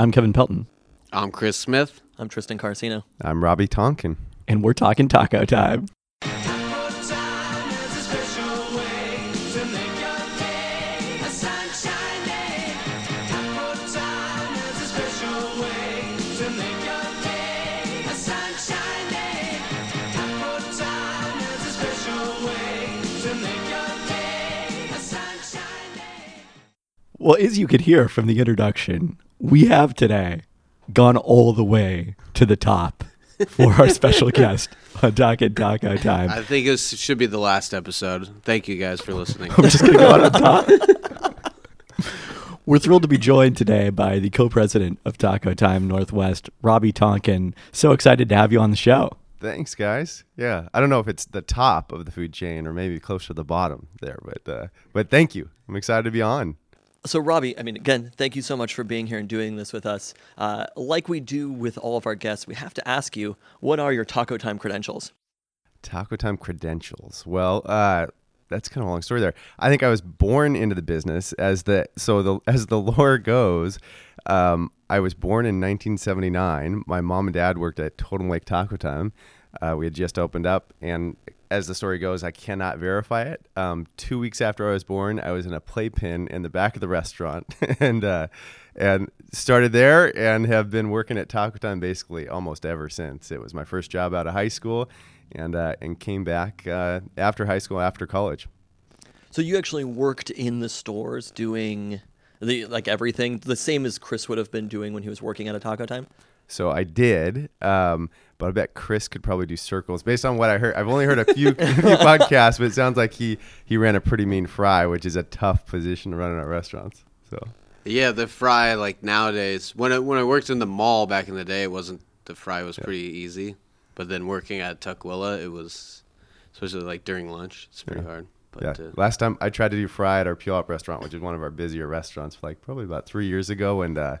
I'm Kevin Pelton, I'm Chris Smith. I'm Tristan Carcino. I'm Robbie Tonkin. and we're talking taco time. Well, as you could hear from the introduction, we have today gone all the way to the top for our special guest on Talking Taco Time. I think this should be the last episode. Thank you guys for listening. I'm just going to go out on top. We're thrilled to be joined today by the co-president of Taco Time Northwest, Robbie Tonkin. So excited to have you on the show. Thanks, guys. Yeah, I don't know if it's the top of the food chain or maybe close to the bottom there, but uh, but thank you. I'm excited to be on. So, Robbie, I mean, again, thank you so much for being here and doing this with us. Uh, like we do with all of our guests, we have to ask you, what are your Taco Time credentials? Taco Time credentials. Well, uh, that's kind of a long story there. I think I was born into the business as the so the as the lore goes. Um, I was born in 1979. My mom and dad worked at Totem Lake Taco Time. Uh, we had just opened up, and as the story goes, I cannot verify it. Um, two weeks after I was born, I was in a playpen in the back of the restaurant, and uh, and started there, and have been working at Taco Time basically almost ever since. It was my first job out of high school, and uh, and came back uh, after high school, after college. So, you actually worked in the stores doing the like everything, the same as Chris would have been doing when he was working at a Taco Time? So I did, um, but I bet Chris could probably do circles based on what I heard. I've only heard a few, few podcasts, but it sounds like he he ran a pretty mean fry, which is a tough position to run in our restaurants. So yeah, the fry like nowadays. When I, when I worked in the mall back in the day, it wasn't the fry was pretty easy. But then working at Tukwila, it was especially like during lunch. It's pretty hard. But yeah, uh, last time I tried to do fry at our Puyallup restaurant, which is one of our busier restaurants, like probably about three years ago, and uh,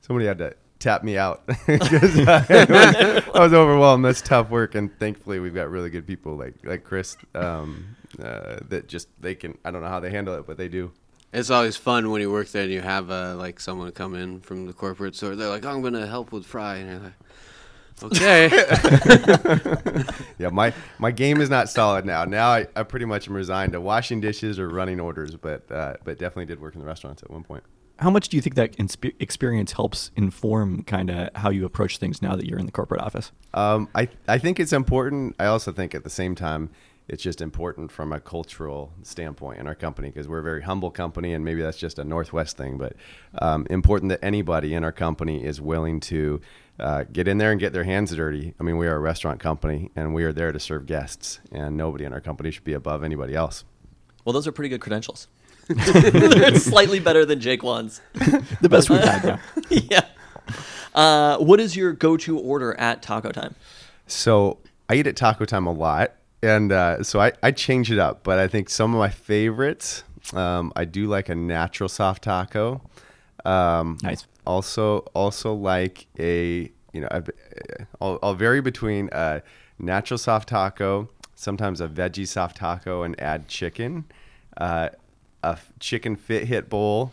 somebody had to tap me out because I, was- I was overwhelmed. That's tough work, and thankfully we've got really good people like like Chris um, uh, that just they can. I don't know how they handle it, but they do. it's always fun when you work there and you have uh, like someone come in from the corporate store. They're like, "I'm gonna help with fry," and you're like, "Okay." Yeah, my my game is not solid now. Now I, I pretty much am resigned to washing dishes or running orders, but uh, but definitely did work in the restaurants at one point. How much do you think that inspe- experience helps inform kind of how you approach things now that you're in the corporate office? Um, I I think it's important. I also think at the same time, it's just important from a cultural standpoint in our company because we're a very humble company, and maybe that's just a Northwest thing. But um, important that anybody in our company is willing to uh, get in there and get their hands dirty. I mean, we are a restaurant company, and we are there to serve guests, and nobody in our company should be above anybody else. Well, those are pretty good credentials. They're slightly better than Jake One's. The best we've had, yeah. yeah. Uh, what is your go-to order at Taco Time? So I eat at Taco Time a lot, and uh, so I, I change it up. But I think some of my favorites, um, I do like a natural soft taco. Um, Nice. Also, also like a you know, I've- I'll, I'll vary between a natural soft taco, sometimes a veggie soft taco, and add chicken. Uh, a chicken fit hit bowl,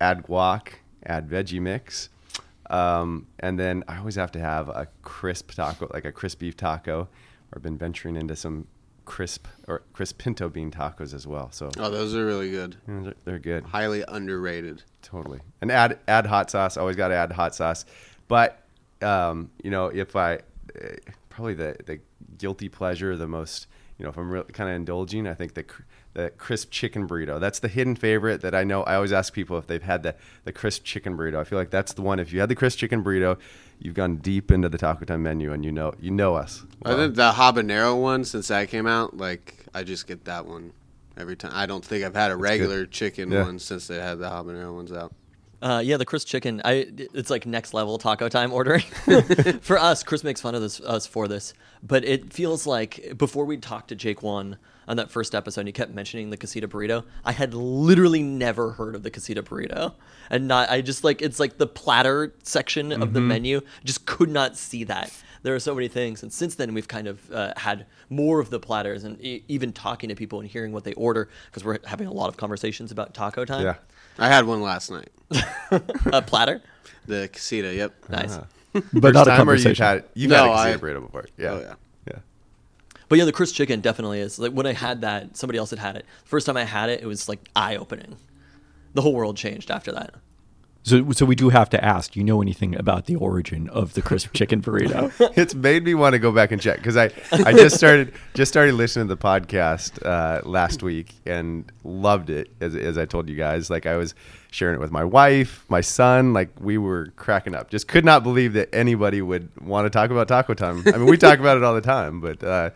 add guac, add veggie mix. Um, and then I always have to have a crisp taco, like a crisp beef taco. I've been venturing into some crisp or crisp pinto bean tacos as well. So oh, those are really good. you know, they're, they're good, Highly underrated. totally. And add add hot sauce. Always got to add hot sauce. But um, you know, if I eh, probably the the guilty pleasure, the most you know, if I'm really kind of indulging, I think the the crisp chicken burrito. That's the hidden favorite that I know. I always ask people if they've had the the crisp chicken burrito. I feel like that's the one. If you had the crisp chicken burrito, you've gone deep into the Taco Time menu, and you know you know us. I think the habanero one, since that came out, like I just get that one every time. I don't think I've had a regular chicken Yeah. one since they had the habanero ones out. Uh, yeah, the crisp chicken. I it's like next level taco time ordering. for us, Chris makes fun of this us for this, but it feels like before we talked to Jake One on that first episode, you kept mentioning the casita burrito. I had literally never heard of the casita burrito, and not I just like it's like the platter section of the menu. Just could not see that. There are so many things, and since then we've kind of uh, had more of the platters, and e- even talking to people and hearing what they order because we're having a lot of conversations about taco time. Yeah. I had one last night. A platter. The casita. Yep. Nice. but First not a time or you've conversation. had you've No, had a I- quesadilla burrito before. Yeah. Oh yeah. Yeah. But yeah, the crisp chicken definitely is. Like when I had that, somebody else had had it. First time I had it, it was like eye opening. The whole world changed after that. So, so we do have to ask. Do you know anything about the origin of the crisp chicken burrito? it's made me want to go back and check because I, I just started just started listening to the podcast uh, last week and loved it as, as I told you guys like I was sharing it with my wife my son like we were cracking up just could not believe that anybody would want to talk about taco time I mean we talk about it all the time but uh,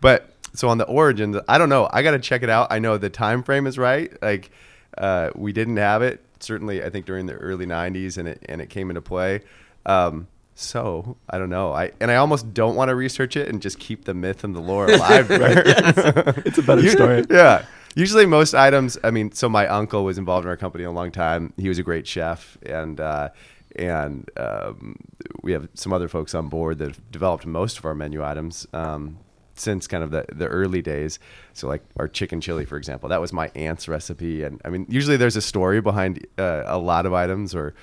but so on the origins I don't know I got to check it out I know the time frame is right like uh, we didn't have it certainly I think during the early 90s and it and it came into play um, so I don't know. I and I almost don't want to research it and just keep the myth and the lore alive. it's a better You- story. Yeah. Usually, most items. I mean, so my uncle was involved in our company a long time. He was a great chef, and uh, and um, we have some other folks on board that have developed most of our menu items um, since kind of the, the early days. So, like our chicken chili, for example, that was my aunt's recipe, and I mean, usually there's a story behind uh, a lot of items, or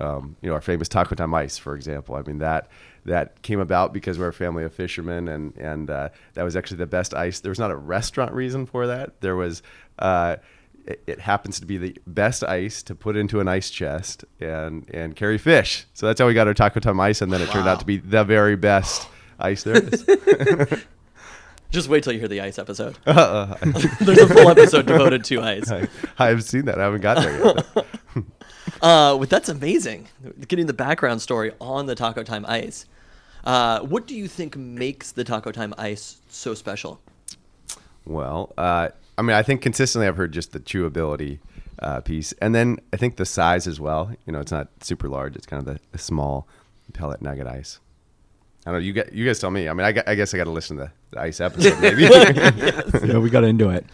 um, you know, our famous taco time ice, for example. I mean that that came about because we're a family of fishermen, and and uh, that was actually the best ice. There was not a restaurant reason for that. There was. Uh, it, it happens to be the best ice to put into an ice chest and and carry fish. So that's how we got our taco time ice, and then it turned out to be the very best ice there is. Just wait till you hear the ice episode. Uh, There's a full episode devoted to ice. I, haven't seen that. I haven't got there yet. Uh, but that's amazing. Getting the background story on the Taco Time ice. Uh, what do you think makes the Taco Time ice so special? Well, uh, I mean, I think consistently I've heard just the chewability uh, piece, and then I think the size as well. You know, it's not super large; it's kind of the, the small pellet nugget ice. I don't know. You get you guys tell me. I mean, I, gu- I guess I got to listen to the, the ice episode maybe. yeah, we got into it.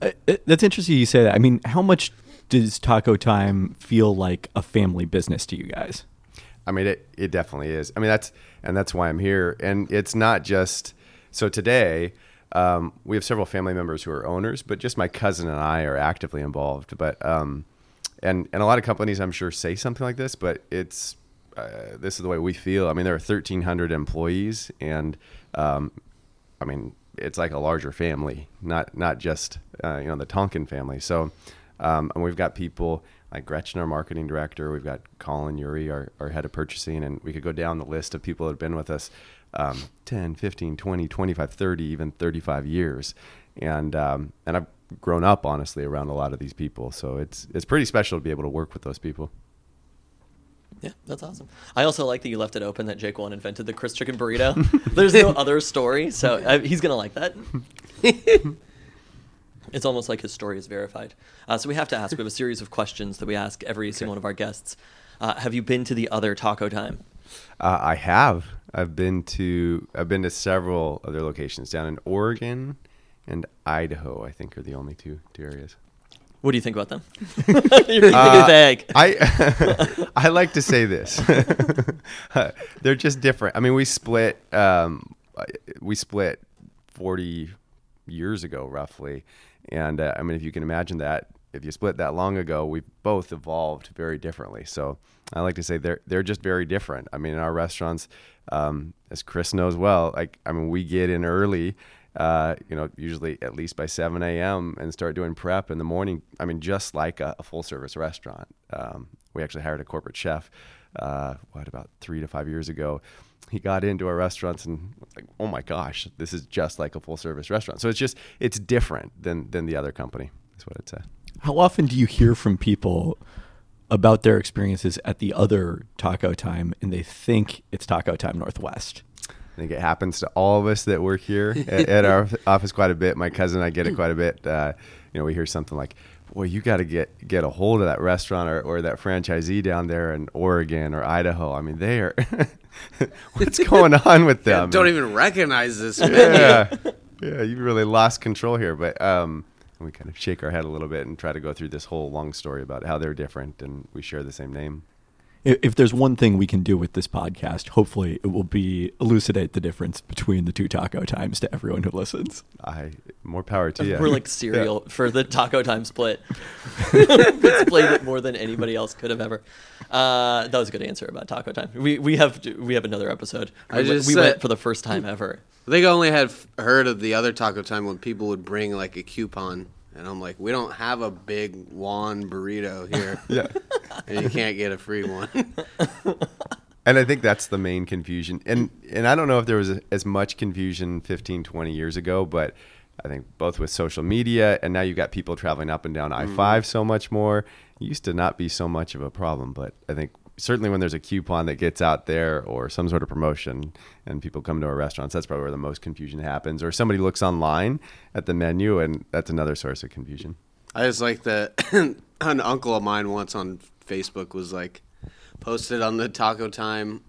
Uh, it- That's interesting you say that. I mean, how much does Taco Time feel like a family business to you guys? I mean, it, it definitely is. I mean, that's and that's why I'm here. And it's not just so today. Um, we have several family members who are owners, but just my cousin and I are actively involved. But um, and and a lot of companies, I'm sure, say something like this, but it's uh, this is the way we feel. I mean, there are 1,300 employees, and um, I mean, it's like a larger family, not not just uh, you know the Tonkin family. So, um, and we've got people like Gretchen, our marketing director. We've got Colin Uri, our, our head of purchasing, and we could go down the list of people that have been with us um, 10, 15, 20, 25, 30, even 35 years. And um, and I've grown up honestly around a lot of these people, so it's it's pretty special to be able to work with those people. Yeah, that's awesome. I also like that you left it open that Jake One invented the Crisp Chicken Burrito. There's no other story, so uh, he's gonna like that. it's almost like his story is verified. Uh, so we have to ask. We have a series of questions that we ask every single one of our guests. Uh, have you been to the other Taco Time? Uh, I have. I've been to I've been to several other locations down in Oregon and Idaho. I think are the only two two areas. What do you think about them? You're Uh, vague. I I like to say this. They're just different. I mean, we split um, we split 40 years ago roughly. And uh, I mean, if you can imagine that if you split that long ago, we both evolved very differently. So I like to say they're they're just very different. I mean, in our restaurants, um, as Chris knows well, like I mean, we get in early, uh, you know, usually at least by 7 a.m. and start doing prep in the morning. I mean, just like a, a full service restaurant. Um, we actually hired a corporate chef, uh, what about three to five years ago. He got into our restaurants and like, oh my gosh, this is just like a full service restaurant. So it's just it's different than than the other company. That's what say. How often do you hear from people about their experiences at the other Taco Time and they think it's Taco Time Northwest? I think it happens to all of us that work here at, at our office quite a bit. My cousin I get it quite a bit. Uh, you know, we hear something like, "Boy, you got to get get a hold of that restaurant or, or that franchisee down there in Oregon or Idaho. I mean, they are. what's going on with Yeah, them? don't even recognize this. yeah, yeah, you really lost control here. But um, we kind of shake our head a little bit and try to go through this whole long story about how they're different and we share the same name. I- If there's one thing we can do with this podcast, hopefully it will be elucidate the difference between the two taco times to everyone who listens. I more power to you. We're like Serial for the taco time split. Explained it more than anybody else could have ever. Uh, that was a good answer about taco time. We we have we have another episode. I We, just we said- went for the first time ever. I think I only had heard of the other taco time when people would bring like a coupon, and I'm like, we don't have a big Juan burrito here, yeah. and you can't get a free one. And I think that's the main confusion. And and I don't know if there was as much confusion 15, 20 years ago, but I think both with social media and now you've got people traveling up and down I-5 mm-hmm. so much more. It used to not be so much of a problem, but I think certainly when there's a coupon that gets out there or some sort of promotion and people come to our restaurants, that's probably where the most confusion happens. Or somebody looks online at the menu and that's another source of confusion. I just like that an uncle of mine once on Facebook was like posted on the Taco Time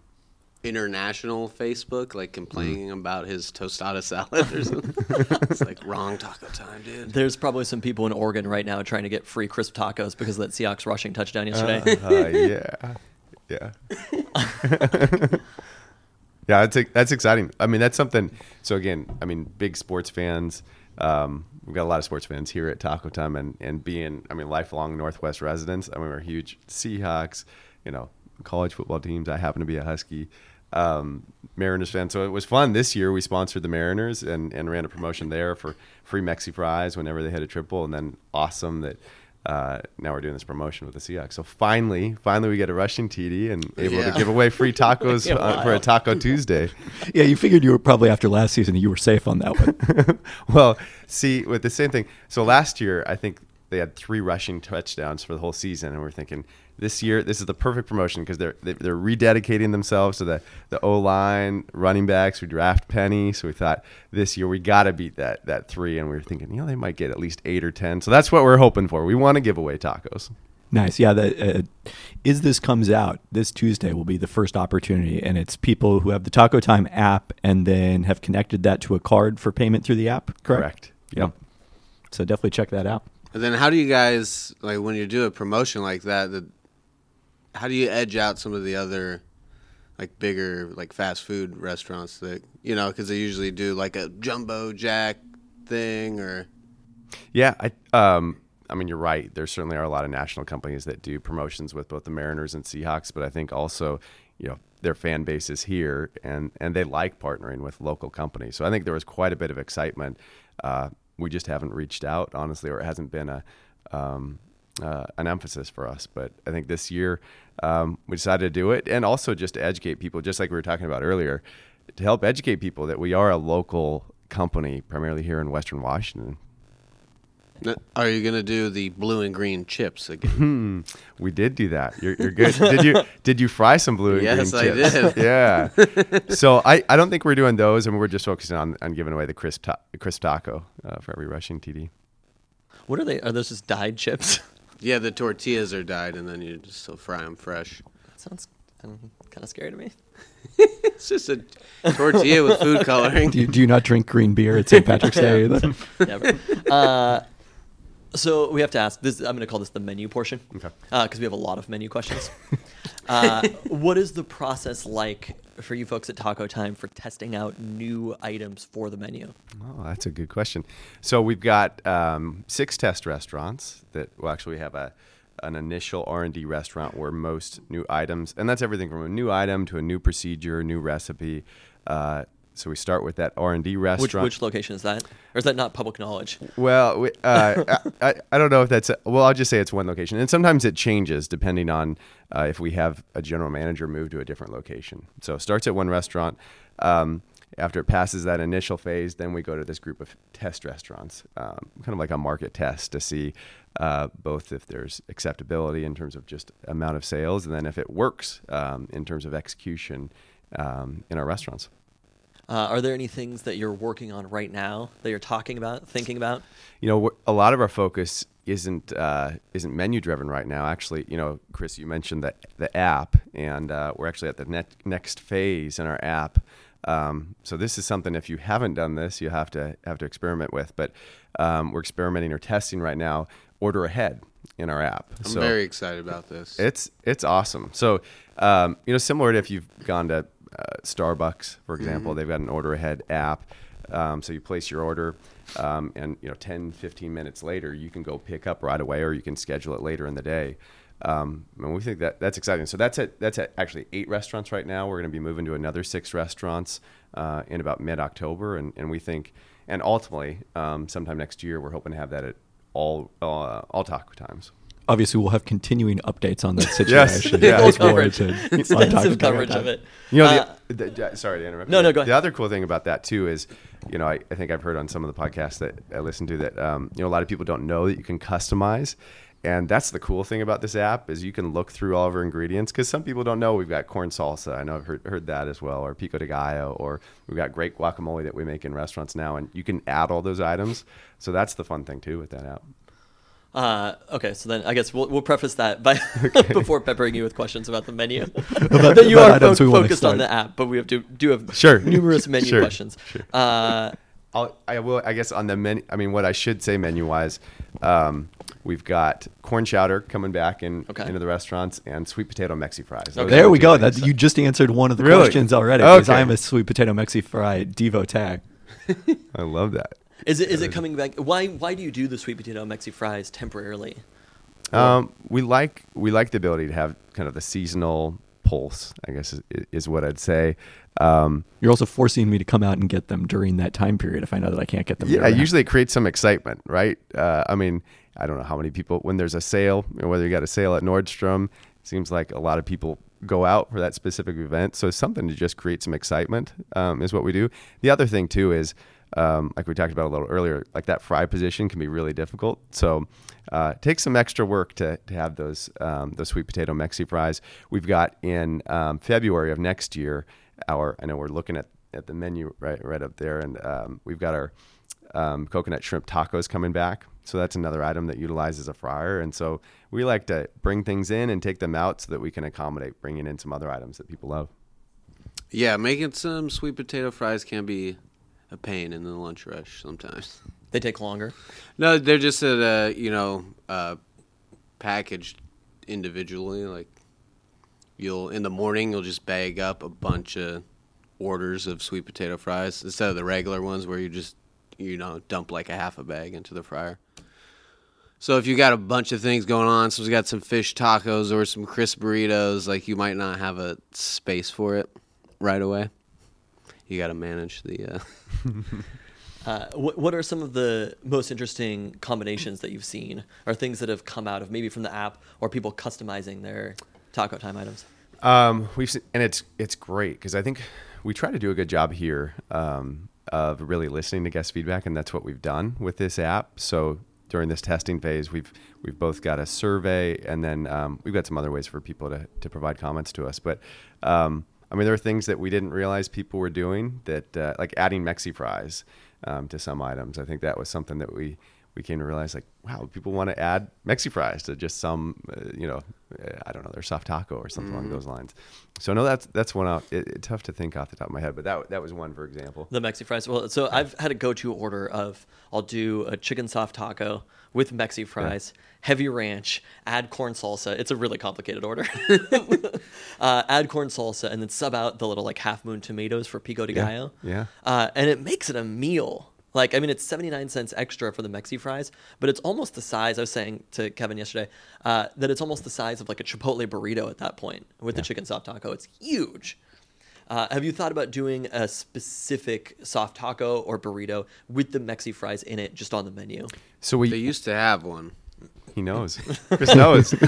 international Facebook, like complaining about his tostada salad or something. it's like wrong Taco Time, dude. There's probably some people in Oregon right now trying to get free crisp tacos because of that Seahawks rushing touchdown yesterday. Uh, yeah, yeah, yeah. That's that's exciting. I mean, that's something. So again, I mean, big sports fans. Um, we've got a lot of sports fans here at Taco Time, and and being, I mean, lifelong Northwest residents. I mean, we're huge Seahawks. You know, college football teams. I happen to be a Husky. Um, Mariners fan, so it was fun this year. We sponsored the Mariners and, and ran a promotion there for free Mexi fries whenever they hit a triple, and then awesome that uh, now we're doing this promotion with the Seahawks. So finally, finally, we get a rushing TD and able Yeah. to give away free tacos Yeah, uh, for a. Taco Tuesday. Yeah, you figured you were probably after last season you were safe on that one. well, see, with the same thing. So last year, I think they had three rushing touchdowns for the whole season, and we're thinking this year this is the perfect promotion because they're they- they're rededicating themselves to the the O line, running backs. We draft Penny, so we thought this year we got to beat that that three, and we were thinking, you know, they might get at least eight or ten. So that's what we're hoping for. We want to give away tacos. Nice. Yeah. The, uh, is this comes out this Tuesday will be the first opportunity, and it's people who have the Taco Time app and then have connected that to a card for payment through the app. Correct. Yep. So definitely check that out. And then how do you guys like when you do a promotion like that? The, how do you edge out some of the other like bigger like fast food restaurants that you know because they usually do like a jumbo jack thing or Yeah, I um I mean you're right. There certainly are a lot of national companies that do promotions with both the Mariners and Seahawks, but I think also, you know, their fan base is here and and they like partnering with local companies. So I think there was quite a bit of excitement. Uh, we just haven't reached out honestly or it hasn't been a um, uh, an emphasis for us. But I think this year um, we decided to do it, and also just to educate people, just like we were talking about earlier, to help educate people that we are a local company, primarily here in Western Washington. N- are you gonna do the blue and green chips again? We did do that. You're, you're good. did you did you fry some blue and green? Yes, green I chips? did. Yeah. so I, I don't think we're doing those, and we're just focusing on, on giving away the crisp ta- crisp taco uh, for every rushing TD. What are they? Are those just dyed chips? yeah, the tortillas are dyed, and then you just still fry them fresh. That sounds um, kind of scary to me. It's just a tortilla with food coloring. Do you, do you not drink green beer at St. Patrick's Day? Never. uh, so we have to ask this. I'm going to call this the menu portion. Okay. Because we have a lot of menu questions. uh, what is the process like for you folks at Taco Time for testing out new items for the menu? Oh, that's a good question. So we've got um, six test restaurants that well, actually we have a an initial R and D restaurant where most new items, and that's everything from a new item to a new procedure, new recipe. Uh, so we start with that R and D restaurant. which location is that? Or is that not public knowledge? Well, we, uh, I, I- I don't know if that's well. I'll just say it's one location, and sometimes it changes depending on uh, if we have a general manager move to a different location. So it starts at one restaurant. Um, after it passes that initial phase, then we go to this group of test restaurants, um, kind of like a market test to see uh, both if there's acceptability in terms of just amount of sales, and then if it works um, in terms of execution um, in our restaurants. Uh, are there any things that you're working on right now that you're talking about, thinking about? you know a lot of our focus isn't uh, isn't menu driven right now actually you know chris you mentioned the, the app and uh, we're actually at the ne- next phase in our app um, so this is something if you haven't done this you have to have to experiment with but um, we're experimenting or testing right now order ahead in our app. I'm very excited about this. It's it's awesome. So um, you know, similar to if you've gone to uh, Starbucks, for example, they've got an order ahead app. Um, so you place your order, um, and you know, 10, 15 minutes later, you can go pick up right away, or you can schedule it later in the day. Um, and we think that that's exciting. So that's at that's at actually eight restaurants right now. We're going to be moving to another six restaurants uh, in about mid October, and, and we think, and ultimately, um, sometime next year, we're hoping to have that at all uh, all taco times. Obviously, we'll have continuing updates on that Yes. situation. Yeah. Look Full forward coverage, to- extensive coverage of it. You know, Uh, the, the, the- sorry to interrupt. No, you. no, go ahead. The other cool thing about that too is, you know, I, I think I've heard on some of the podcasts that I listen to that, um, you know, a lot of people don't know that you can customize. And that's the cool thing about this app is you can look through all of our ingredients because some people don't know we've got corn salsa. I know I've heard, heard that as well, or pico de gallo, or we've got great guacamole that we make in restaurants now, and you can add all those items. So that's the fun thing too with that app. Uh, okay, so then I guess we'll, we'll preface that by before peppering you with questions about the menu. About- that you are fo- we focused on the app, but we have to do have Sure. numerous menu Sure. questions. Sure. Uh, I'll, I will. I guess on the menu. I mean, what I should say menu wise, um, we've got corn chowder coming back in Okay. into the restaurants and sweet potato mexi fries. Those Okay. There we go. That you just answered one of the Really? questions already because Okay. I'm a sweet potato Mexi fry devotee. I love that. Is it is it coming back? Why why do you do the sweet potato mexi fries temporarily? Um, we like we like the ability to have kind of the seasonal pulse. I guess is, is what I'd say. Um, You're also forcing me to come out and get them during that time period if I know that I can't get them. yeah, year-round. usually it creates some excitement, right? Uh, I mean, I don't know how many people when there's a sale, or whether you got a sale at Nordstrom, it seems like a lot of people go out for that specific event. So something to just create some excitement um, is what we do. The other thing too is, um, like we talked about a little earlier, like that fry position can be really difficult. So uh, it takes some extra work to, to have those um, those sweet potato Mexi fries. We've got in um, February of next year. Our I know we're looking at, at the menu right right up there, and um, we've got our um, coconut shrimp tacos coming back. So that's another item that utilizes a fryer. And so we like to bring things in and take them out so that we can accommodate bringing in some other items that people love. yeah, making some sweet potato fries can be a pain in the lunch rush sometimes. They take longer. No, they're just at a you know uh, packaged individually. Like you'll in the morning you'll just bag up a bunch of orders of sweet potato fries instead of the regular ones where you just you know dump like a half a bag into the fryer. So if you got a bunch of things going on, so we got some fish tacos or some crisp burritos, like you might not have a space for it right away. You got to manage the. Uh, Uh, what, what are some of the most interesting combinations that you've seen, or things that have come out of maybe from the app, or people customizing their taco time items? Um, we've seen, and it's it's great because I think we try to do a good job here um, of really listening to guest feedback, and that's what we've done with this app. So during this testing phase, we've we've both got a survey, and then um, we've got some other ways for people to to provide comments to us. But um, I mean, there are things that we didn't realize people were doing that, uh, like adding Mexi fries um, to some items. I think that was something that we we came to realize like wow people want to add mexi fries to just some uh, you know uh, i don't know their soft taco or something along those lines so no that's that's one out it, it- tough to think off the top of my head but that that was one for example The Mexi fries. Well, so I've had a go-to order of I'll do a chicken soft taco with Mexi fries, heavy ranch, add corn salsa. It's a really complicated order. uh, add corn salsa and then sub out the little like half moon tomatoes for pico de Yeah, gallo. yeah. Uh, and it makes it a meal. Like I mean, it's seventy nine cents extra for the Mexi fries, but it's almost the size. I was saying to Kevin yesterday uh, that it's almost the size of like a Chipotle burrito at that point with the chicken soft taco. It's huge. Uh, have you thought about doing a specific soft taco or burrito with the Mexi fries in it, just on the menu? so we they used to have one. he knows chris knows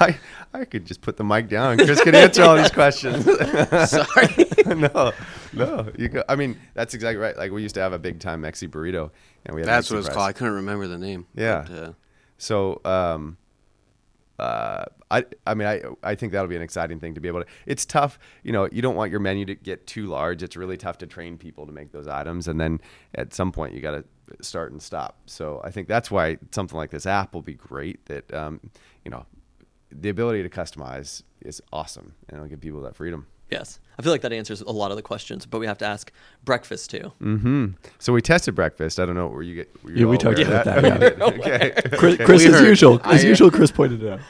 i i could just put the mic down chris could answer all these questions Sorry. no no you go i mean that's exactly right like we used to have a big time mexi burrito and we had That's Mexi what it's fries. called. I couldn't remember the name. Yeah. But, uh, So, um, uh, I, I mean, I, I think that'll be an exciting thing to be able to. It's tough, you know. You don't want your menu to get too large. It's really tough to train people to make those items, and then at some point you got to start and stop. So I think that's why something like this app will be great. That um, you know, the ability to customize is awesome, and it'll give people that freedom. Yes. I feel like that answers a lot of the questions, but we have to ask breakfast too. Mm-hmm. So we tested breakfast. I don't know where you get. Were you Yeah, we talked about that, yeah. okay. Chris, Chris as usual, as I- usual, Chris pointed it out.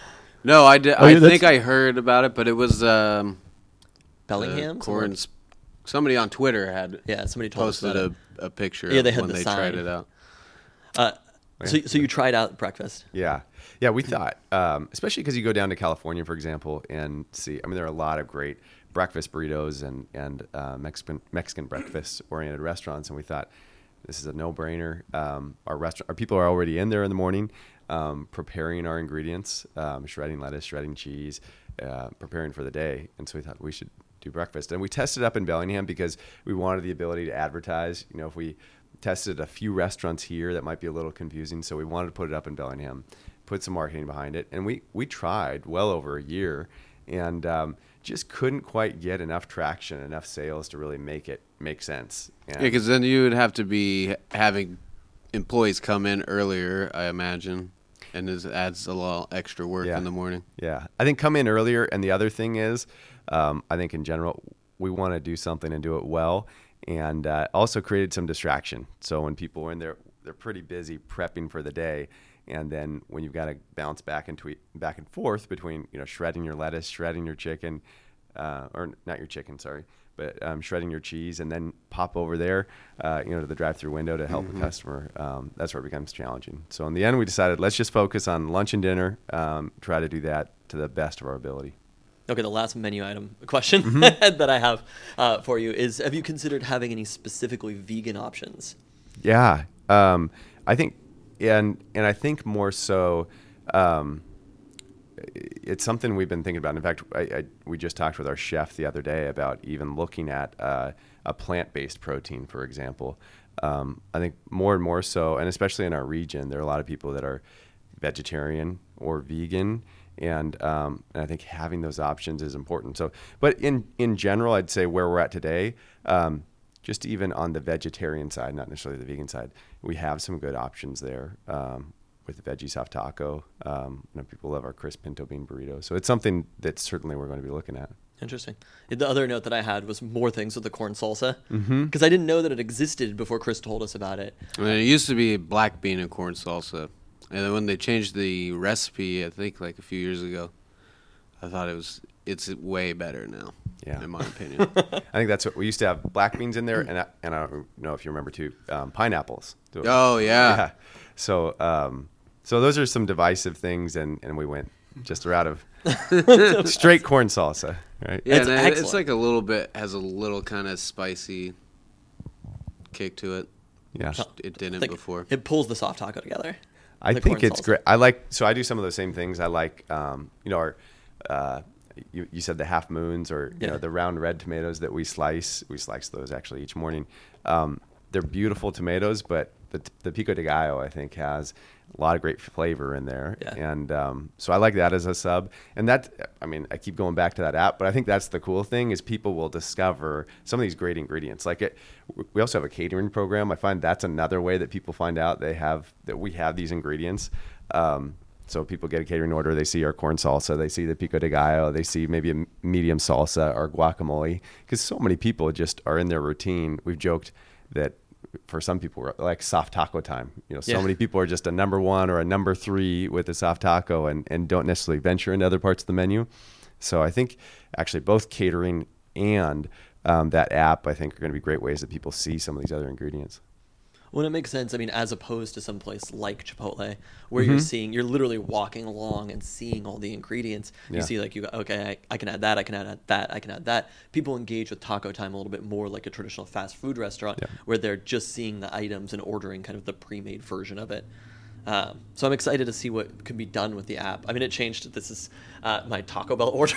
No, I did. Oh, I yeah, that's- think I heard about it, but it was um, Bellingham? uh, corns. Somebody on Twitter had Yeah, somebody told us posted about a, a picture. Yeah, they had when the they sign. tried it out. Uh, so, so you tried out breakfast. Yeah, yeah. We thought, um, especially because you go down to California, for example, and see. I mean, there are a lot of great breakfast burritos and and uh, Mexican Mexican breakfast oriented restaurants, and we thought this is a no brainer. Um, our restaurant, our people are already in there in the morning, um, preparing our ingredients, um, shredding lettuce, shredding cheese, uh, preparing for the day, and so we thought we should do breakfast. And we tested up in Bellingham because we wanted the ability to advertise. You know, if we tested a few restaurants here that might be a little confusing, so we wanted to put it up in Bellingham, put some marketing behind it, and we we tried well over a year, and um, just couldn't quite get enough traction, enough sales to really make it make sense. Yeah, because then you would have to be having employees come in earlier, I imagine, and this adds a lot extra work Yeah. in the morning. Yeah, I think come in earlier. And the other thing is, um, I think in general, we want to do something and do it well, and uh, also created some distraction. So when people are in there, they're pretty busy prepping for the day, and then when you've got to bounce back and tweet back and forth between you know shredding your lettuce, shredding your chicken, uh, or not your chicken, sorry. But um, shredding your cheese and then pop over there, uh, you know, to the drive-through window to help the customer. Um, that's where it becomes challenging. So in the end, we decided let's just focus on lunch and dinner. Um, try to do that to the best of our ability. Okay, the last menu item question Mm-hmm. that I have uh, for you is: Have you considered having any specifically vegan options? Yeah, um, I think, and and I think more so, um, it's something we've been thinking about. In fact, I, I, we just talked with our chef the other day about even looking at uh, a plant-based protein, for example. Um, I think more and more so, and especially in our region, there are a lot of people that are vegetarian or vegan. And, um, and I think having those options is important. So, but in, in general, I'd say where we're at today, um, just even on the vegetarian side, not necessarily the vegan side, we have some good options there um, with the veggie soft taco. Um, you know, people love our crisp pinto bean burrito, so it's something that certainly we're going to be looking at. Interesting. The other note that I had was more things with the corn salsa because Mm-hmm. I didn't know that it existed before Chris told us about it. I mean, it used to be black bean and corn salsa, and then when they changed the recipe, I think like a few years ago, I thought it was it's way better now. Yeah. in my opinion. I think that's what we used to have black beans in there, and I, and I don't know if you remember too, um, pineapples. oh yeah. So um, so those are some divisive things, and, and we went just a route of straight corn salsa, right? Yeah, It's and it- it's like a little bit has a little kind of spicy kick to it. Yeah. it didn't Like, before. It pulls the soft taco together. I think it's salsa. great. I like so I do some of those same things. I like um, you know our uh, you, you said the half moons or you Yeah. know the round red tomatoes that we slice. We slice those actually each morning. Um, they're beautiful tomatoes, but the the pico de gallo I think has a lot of great flavor in there, Yeah. and um, so I like that as a sub. And that I mean I keep going back to that app, but I think that's the cool thing is people will discover some of these great ingredients. Like it, we also have a catering program. I find that's another way that people find out they have that we have these ingredients. Um, so people get a catering order, they see our corn salsa, they see the pico de gallo, they see maybe a medium salsa or guacamole, because so many people just are in their routine. We've joked that for some people, like soft taco time. You know, so Yeah. many people are just a number one or a number three with a soft taco and, and don't necessarily venture into other parts of the menu. So I think actually both catering and um, that app, I think, are going to be great ways that people see some of these other ingredients. When it makes sense, I mean, as opposed to some place like Chipotle, where you're Mm-hmm. seeing, you're literally walking along and seeing all the ingredients. You Yeah. see, like, you go, okay, I, I can add that, I can add that, I can add that. People engage with Taco Time a little bit more like a traditional fast food restaurant, Yeah. where they're just seeing the items and ordering kind of the pre-made version of it. Um, so I'm excited to see what can be done with the app. I mean, it changed. This is uh, my Taco Bell order.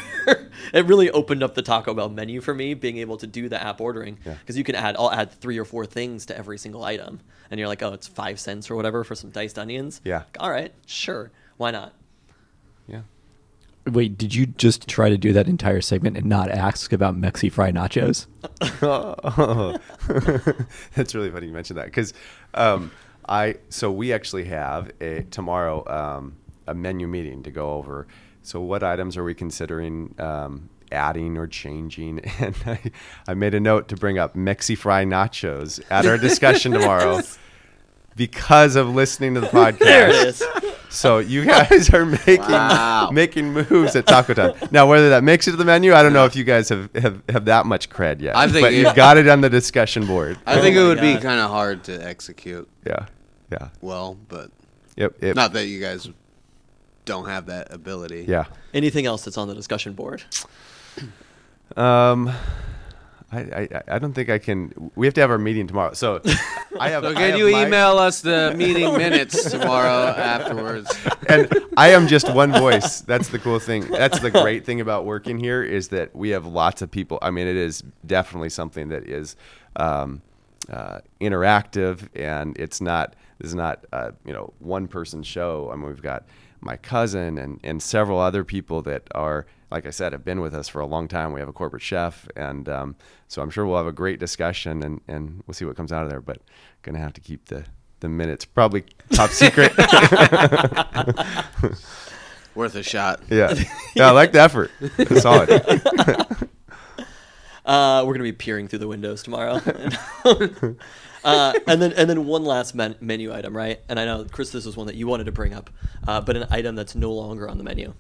it really opened up the Taco Bell menu for me, being able to do the app ordering Yeah. because you can add. I'll add three or four things to every single item, and you're like, oh, it's five cents or whatever for some diced onions. Yeah. All right, sure, why not? Yeah. Wait, did you just try to do that entire segment and not ask about Mexi Fry nachos? oh, that's really funny you mentioned that because um, I so we actually have a tomorrow um, a menu meeting to go over. So what items are we considering um, adding or changing. And I, I made a note to bring up Mexi Fry Nachos at our discussion tomorrow because of listening to the podcast. There it is. So you guys are making Wow. making moves at Taco Time. Now, whether that makes it to the menu, I don't know if you guys have, have, have that much cred yet. I think but it- you got it on the discussion board. I think Oh it my would be kind of hard to execute Yeah, yeah, well, but yep, yep. not that you guys don't have that ability. yeah. Anything else that's on the discussion board? Um, I, I I don't think I can. We have to have our meeting tomorrow. So I have. So I can have you my- email us the meeting minutes tomorrow afterwards? and I am just one voice. That's the cool thing. That's the great thing about working here is that we have lots of people. I mean, it is definitely something that is um, uh, interactive, and it's not. This is not uh, you know one person show. I mean, we've got my cousin and and several other people that are. Like I said, have been with us for a long time. We have a corporate chef, and um, so I'm sure we'll have a great discussion, and, and we'll see what comes out of there. But gonna have to keep the the minutes probably top secret. Worth a shot. Yeah. Yeah, I like the effort. It's solid. Uh, we're gonna be peering through the windows tomorrow. uh, and then and then one last men- menu item, right? And I know Chris, this was one that you wanted to bring up, uh, but an item that's no longer on the menu.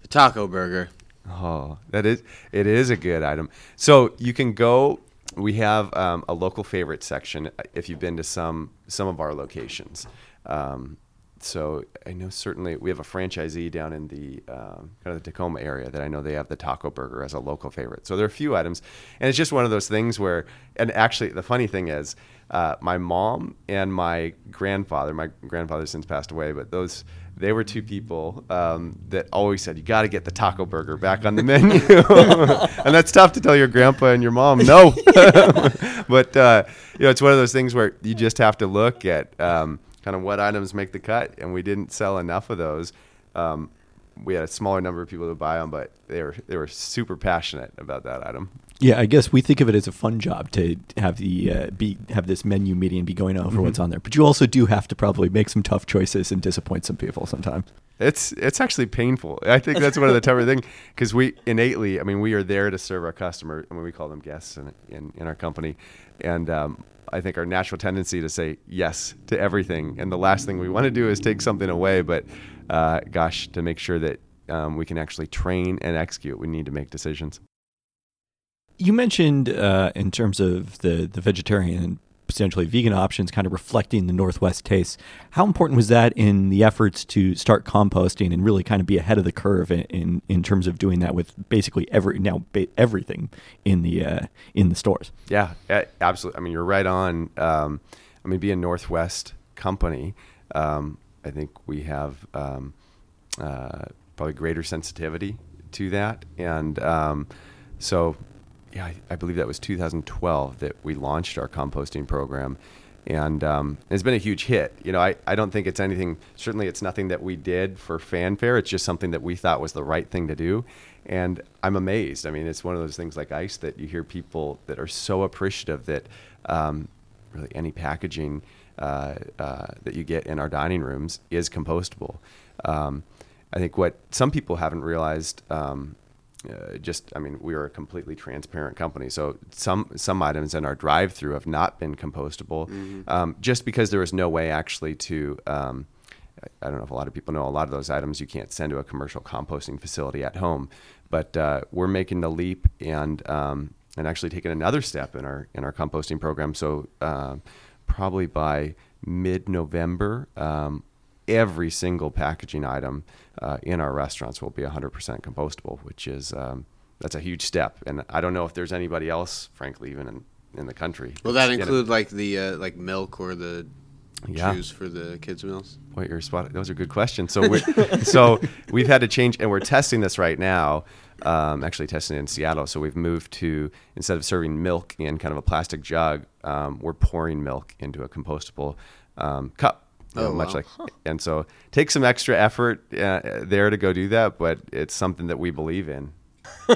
The taco burger. Oh, that is it is a good item. So you can go we have um, a local favorite section uh, if you've been to some some of our locations. Um, so I know certainly we have a franchisee down in the um, kind of the Tacoma area that I know they have the taco burger as a local favorite. So there are a few items, and it's just one of those things where. And actually, the funny thing is, uh, my mom and my grandfather. My grandfather since passed away, but those they were two people um, that always said you got to get the taco burger back on the menu, and that's tough to tell your grandpa and your mom no. but uh, you know, it's one of those things where you just have to look at um, kind of what items make the cut, and we didn't sell enough of those. Um, we had a smaller number of people to buy them, but they were they were super passionate about that item. Yeah, I guess we think of it as a fun job to have the uh, be have this menu meeting and be going over what's on there. But you also do have to probably make some tough choices and disappoint some people sometimes. It's it's actually painful. I think that's one of the tougher things because we innately, I mean, we are there to serve our customer. I mean, we call them guests in in, in our company, and um, I think our natural tendency to say yes to everything, and the last thing we want to do is take something away. But uh, gosh, to make sure that um, we can actually train and execute, we need to make decisions. You mentioned uh, in terms of the the vegetarian and potentially vegan options, kind of reflecting the Northwest tastes. How important was that in the efforts to start composting and really kind of be ahead of the curve in in, in terms of doing that with basically every now ba- everything in the uh, in the stores? Yeah, absolutely. I mean, you're right on. Um, I mean, being a Northwest company, um, I think we have um, uh, probably greater sensitivity to that, and um, so yeah, I, I believe that was 2012 that we launched our composting program. And um, it's been a huge hit. You know, I, I don't think it's anything, certainly it's nothing that we did for fanfare. It's just something that we thought was the right thing to do. And I'm amazed. I mean, it's one of those things like ice that you hear people that are so appreciative that um, really any packaging uh, uh, that you get in our dining rooms is compostable. Um, I think what some people haven't realized um, uh, just I mean we are a completely transparent company. So some some items in our drive through have not been compostable um, just because there was no way actually to um, I- don't know if a lot of people know a lot of those items you can't send to a commercial composting facility at home. But uh, we're making the leap and um, and actually taking another step in our in our composting program. So um probably by mid-November um, every single packaging item uh, in our restaurants will be 100% compostable, which is um, that's a huge step. And I don't know if there's anybody else, frankly, even in, in the country. Will that include like the uh, like milk or the Yeah. juice for the kids' meals? Boy, you're spot. Those are good questions. So we're so we've had to change, and we're testing this right now. Um, actually, testing it in Seattle. So we've moved to instead of serving milk in kind of a plastic jug, um, we're pouring milk into a compostable um, cup. You know, Oh, much wow. like, and so take some extra effort uh, there to go do that, but it's something that we believe in.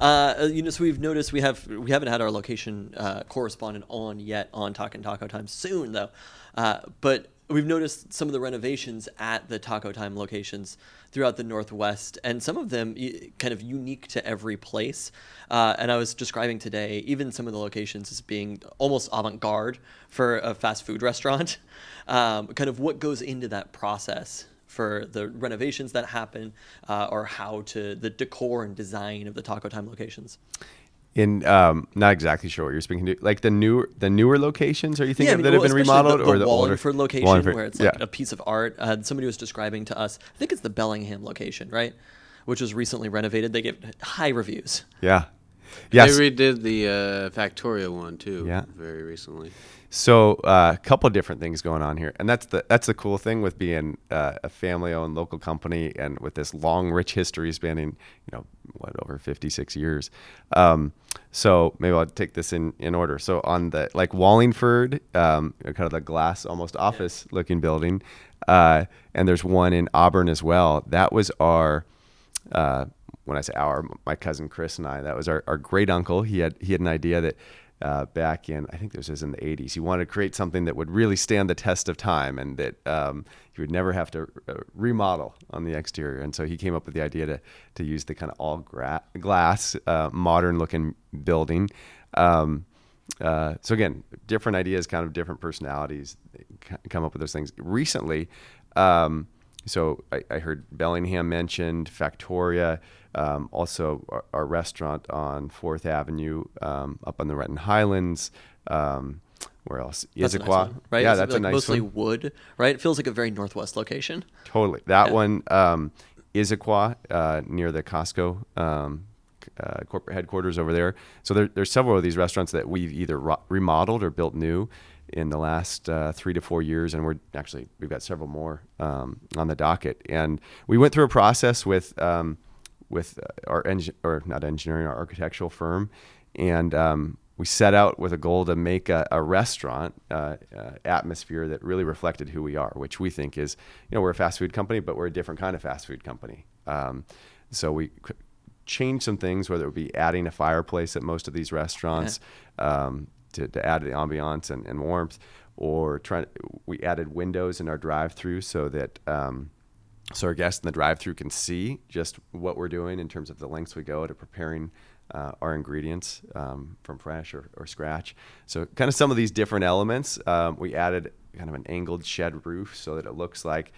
Uh, you know, so we've noticed we have we haven't had our location uh, correspondent on yet on Talking Taco Time. Soon though, uh, but we've noticed some of the renovations at the Taco Time locations throughout the Northwest, and some of them kind of unique to every place. Uh, and I was describing today, even some of the locations as being almost avant-garde for a fast food restaurant. Um, kind of what goes into that process for the renovations that happen, uh, or how to the decor and design of the Taco Time locations. In um, not exactly sure what you're speaking to. Like the newer the newer locations, are you thinking I mean, that have been remodeled, the, or the the older Wallingford location, Wallingford- where it's like yeah. a piece of art? Uh, somebody was describing to us. I think it's the Bellingham location, right? Which was recently renovated. They give high reviews. yeah, yes. They redid the uh, Factoria one too. Yeah. Very recently. So uh, a couple different things going on here, and that's the that's the cool thing with being uh, a family-owned local company and with this long, rich history spanning, you know, what over 56 years. Um, so maybe I'll take this in in order. So on the like Wallingford, um, kind of the glass, almost office-looking building, uh, and there's one in Auburn as well. That was our uh, when I say our, my cousin Chris and I, that was our, our great uncle. He had he had an idea that uh, back in I think this was in the 80s. He wanted to create something that would really stand the test of time and that um, he would never have to uh, remodel on the exterior. And so he came up with the idea to to use the kind of all gra- glass, uh, modern looking building. Um, uh, so again, different ideas, kind of different personalities, come up with those things. Recently, um, so I, I heard Bellingham mentioned, Factoria, um, also our, our restaurant on Fourth Avenue, um, up on the Renton Highlands. Um, where else? A nice right? Yeah, It's that's like a nice mostly one. wood, right? It feels like a very Northwest location. Totally. That Yeah. one, um, Issaquah, uh, near the Costco um, uh, corporate headquarters over there. So there, there's several of these restaurants that we've either ro- remodeled or built new in the last uh, three to four years, and we're actually we've got several more um, on the docket. And we went through a process with um, with uh, our engi- or not engineering, our architectural firm, and um, we set out with a goal to make a, a restaurant uh, uh, atmosphere that really reflected who we are, which we think is, you know, we're a fast food company, but we're a different kind of fast food company. Um, so we c- changed some things, whether it would be adding a fireplace at most of these restaurants um, to, to add the ambiance and, and warmth, or trying. We added windows in our drive-through so that. Um, so our guests in the drive-through can see just what we're doing in terms of the lengths we go to preparing uh, our ingredients um, from fresh or, or scratch. So kind of some of these different elements. Um, we added kind of an angled shed roof so that it looks like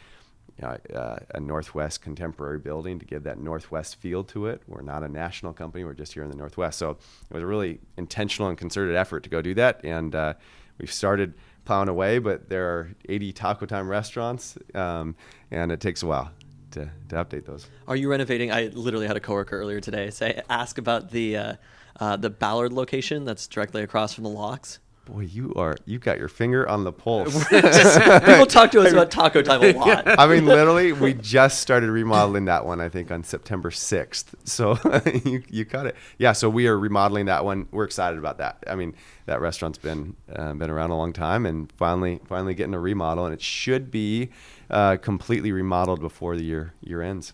uh, a Northwest contemporary building to give that Northwest feel to it. We're not a national company; we're just here in the Northwest. So it was a really intentional and concerted effort to go do that, and uh, we've started plowing away. But there are 80 Taco Time restaurants, um, and it takes a while to, to update those. Are you renovating? I literally had a coworker earlier today say ask about the uh, uh, the Ballard location that's directly across from the locks. Boy, you are you've got your finger on the pulse. People talk to us about Taco Time a lot. I mean, literally, we just started remodeling that one. I think on September sixth. So you you got it. Yeah. So we are remodeling that one. We're excited about that. I mean, that restaurant's been uh, been around a long time, and finally finally getting a remodel, and it should be uh, completely remodeled before the year year ends.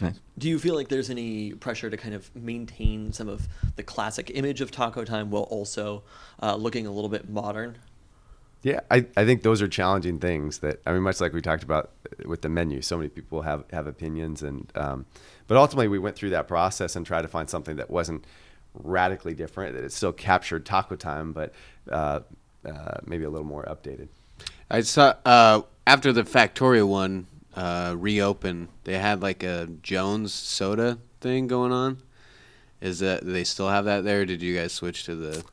Nice. Do you feel like there's any pressure to kind of maintain some of the classic image of Taco Time while also uh, looking a little bit modern? Yeah, I, I think those are challenging things that I mean, much like we talked about with the menu. So many people have have opinions, and um, but ultimately we went through that process and tried to find something that wasn't radically different, that it still captured taco time, but uh, uh, maybe a little more updated. I saw uh, after the Factoria one uh, reopened, they had like a Jones soda thing going on. Is that they still have that there? Did you guys switch to the?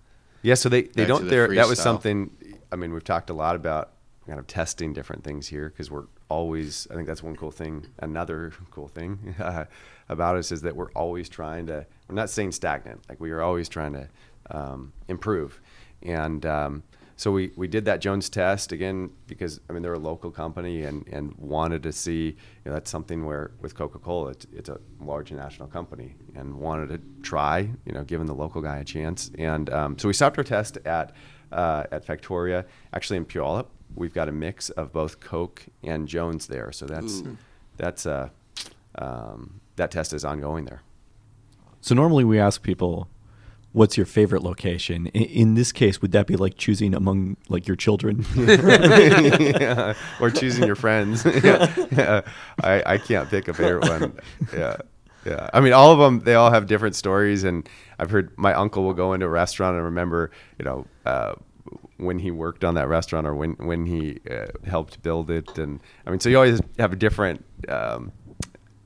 Yeah, so they, they don't. the There, that was something. I mean, we've talked a lot about kind of testing different things here because we're always. I think that's one cool thing. Another cool thing uh, about us is that we're always trying to. We're not staying stagnant. Like we are always trying to um, improve, and um, so we, we did that Jones test again because I mean they're a local company and, and wanted to see you know that's something where with Coca Cola it's, it's a large national company and wanted to try you know giving the local guy a chance. And um, so we stopped our test at uh, at Factoria. Actually in Puyallup we've got a mix of both Coke and Jones there. So that's Ooh. that's uh, um, that test is ongoing there. So normally we ask people, what's your favorite location? In, in this case, would that be like choosing among like your children? yeah. Or choosing your friends. yeah. yeah. I, I can't pick a favorite one. Yeah. Yeah. I mean, all of them, they all have different stories. And I've heard my uncle will go into a restaurant and remember, you know, uh, when he worked on that restaurant or when, when he uh, helped build it. And I mean, so you always have a different, um,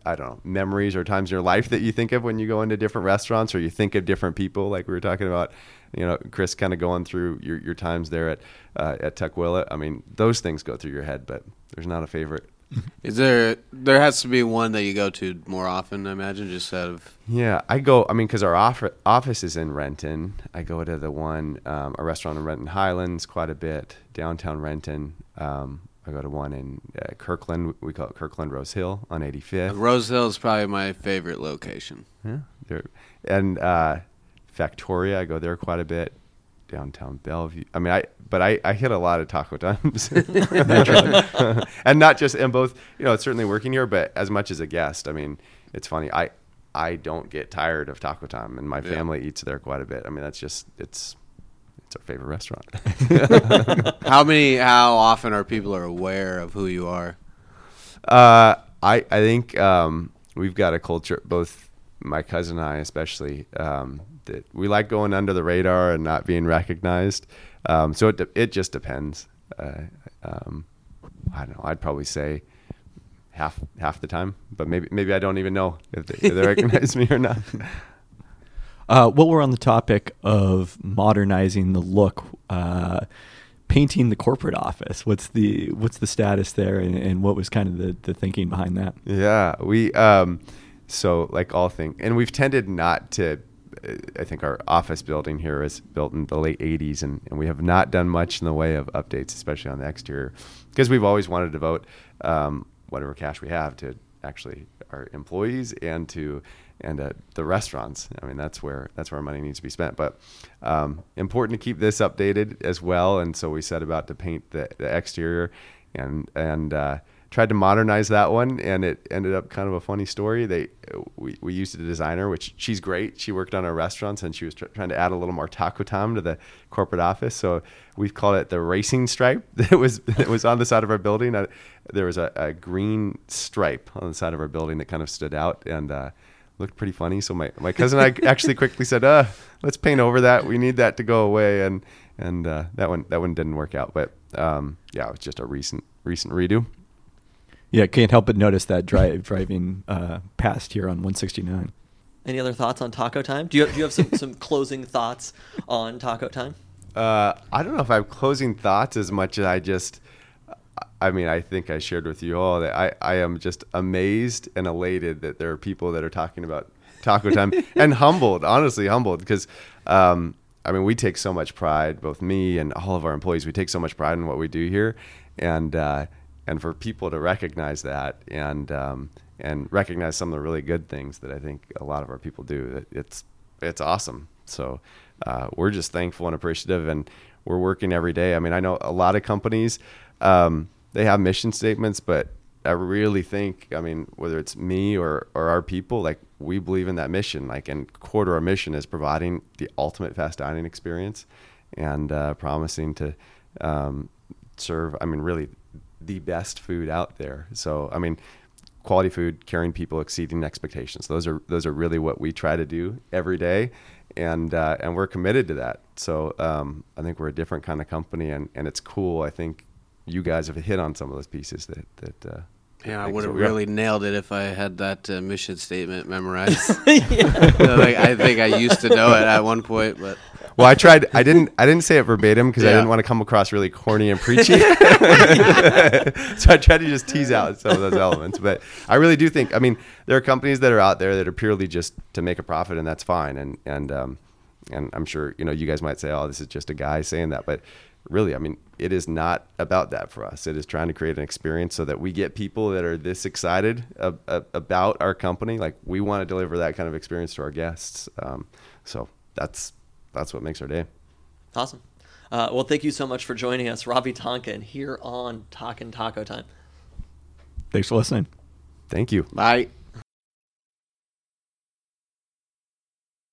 I don't know, memories or times in your life that you think of when you go into different restaurants or you think of different people, like we were talking about, you know, Chris kind of going through your, your times there at, uh, at Tukwila. I mean, those things go through your head, but there's not a favorite. Is there? There has to be one that you go to more often. I imagine, just out of. Yeah, I go. I mean, because our off- office is in Renton. I go to the one, um, a restaurant in Renton Highlands quite a bit. Downtown Renton. Um, I go to one in uh, Kirkland. We call it Kirkland Rose Hill on 85th. Rose Hill is probably my favorite location. Yeah, there, and uh, Factoria. I go there quite a bit. Downtown Bellevue. I mean, I but I, I hit a lot of taco times, and not just in both. You know, it's certainly working here, but as much as a guest. I mean, it's funny. I I don't get tired of taco time, and my Yeah. family eats there quite a bit. I mean, that's just it's it's our favorite restaurant. How many? How often are people are aware of who you are? Uh, I I think um, we've got a culture, both my cousin and I especially, um, that we like going under the radar and not being recognized. Um, so it de- it just depends. Uh, um, I don't know. I'd probably say half half the time, but maybe maybe I don't even know if they, if they recognize me or not. Uh, while we're on the topic of modernizing the look, uh, painting the corporate office, what's the what's the status there, and, and what was kind of the, the thinking behind that? Yeah, we um, so like all things, and we've tended not to. uh, I think our office building here is built in the late '80s, and, and we have not done much in the way of updates, especially on the exterior, because we've always wanted to devote um, whatever cash we have to actually our employees and to and uh, the restaurants. I mean, that's where that's where money needs to be spent. But um, important to keep this updated as well. And so we set about to paint the, the exterior and and uh, tried to modernize that one. And it ended up kind of a funny story. They we, we used a designer, which she's great. She worked on our restaurants and she was tr- trying to add a little more taco time to the corporate office. So we've called it the racing stripe. That was that was on the side of our building. Uh, there was a, a green stripe on the side of our building that kind of stood out and. Uh, looked pretty funny. So my, my cousin and I actually quickly said, uh, let's paint over that. We need that to go away. And, and, uh, that one, that one didn't work out, but, um, yeah, it was just a recent, recent redo. Yeah, can't help but notice that drive driving uh, past here on 169. Any other thoughts on Taco Time? Do you do you have some, some closing thoughts on Taco Time? Uh, I don't know if I have closing thoughts as much as I just, I mean, I think I shared with you all that I, I am just amazed and elated that there are people that are talking about taco time and humbled, honestly humbled, because, um, I mean, we take so much pride, both me and all of our employees, we take so much pride in what we do here. And, uh, and for people to recognize that and, um, and recognize some of the really good things that I think a lot of our people do, it's, it's awesome. So, uh, we're just thankful and appreciative and we're working every day. I mean, I know a lot of companies, um, they have mission statements, but I really think, I mean, whether it's me or, or our people, like we believe in that mission, like, and core to our mission is providing the ultimate fast dining experience and, uh, promising to, um, serve, I mean, really the best food out there. So, I mean, quality food, caring people, exceeding expectations. Those are those are really what we try to do every day, and uh, and we're committed to that. So um, I think we're a different kind of company, and, and it's cool. I think you guys have hit on some of those pieces that that. Uh, Yeah, I would have it real. really nailed it if I had that uh, mission statement memorized. So, like, I think I used to know it at one point, but Well, I tried. I didn't. I didn't say it verbatim because I didn't want to come across really corny and preachy. so I tried to just tease out some of those elements. But I really do think. I mean, there are companies that are out there that are purely just to make a profit, and that's fine. And and um, and I'm sure you know you guys might say, "Oh, this is just a guy saying that," but really, I mean, it is not about that for us. It is trying to create an experience so that we get people that are this excited ab- ab- about our company. Like we want to deliver that kind of experience to our guests. Um, so that's that's what makes our day. Awesome. Uh, well, thank you so much for joining us, Robbie Tonkin, here on Talkin' Taco Time. Thanks for listening. Thank you. bye.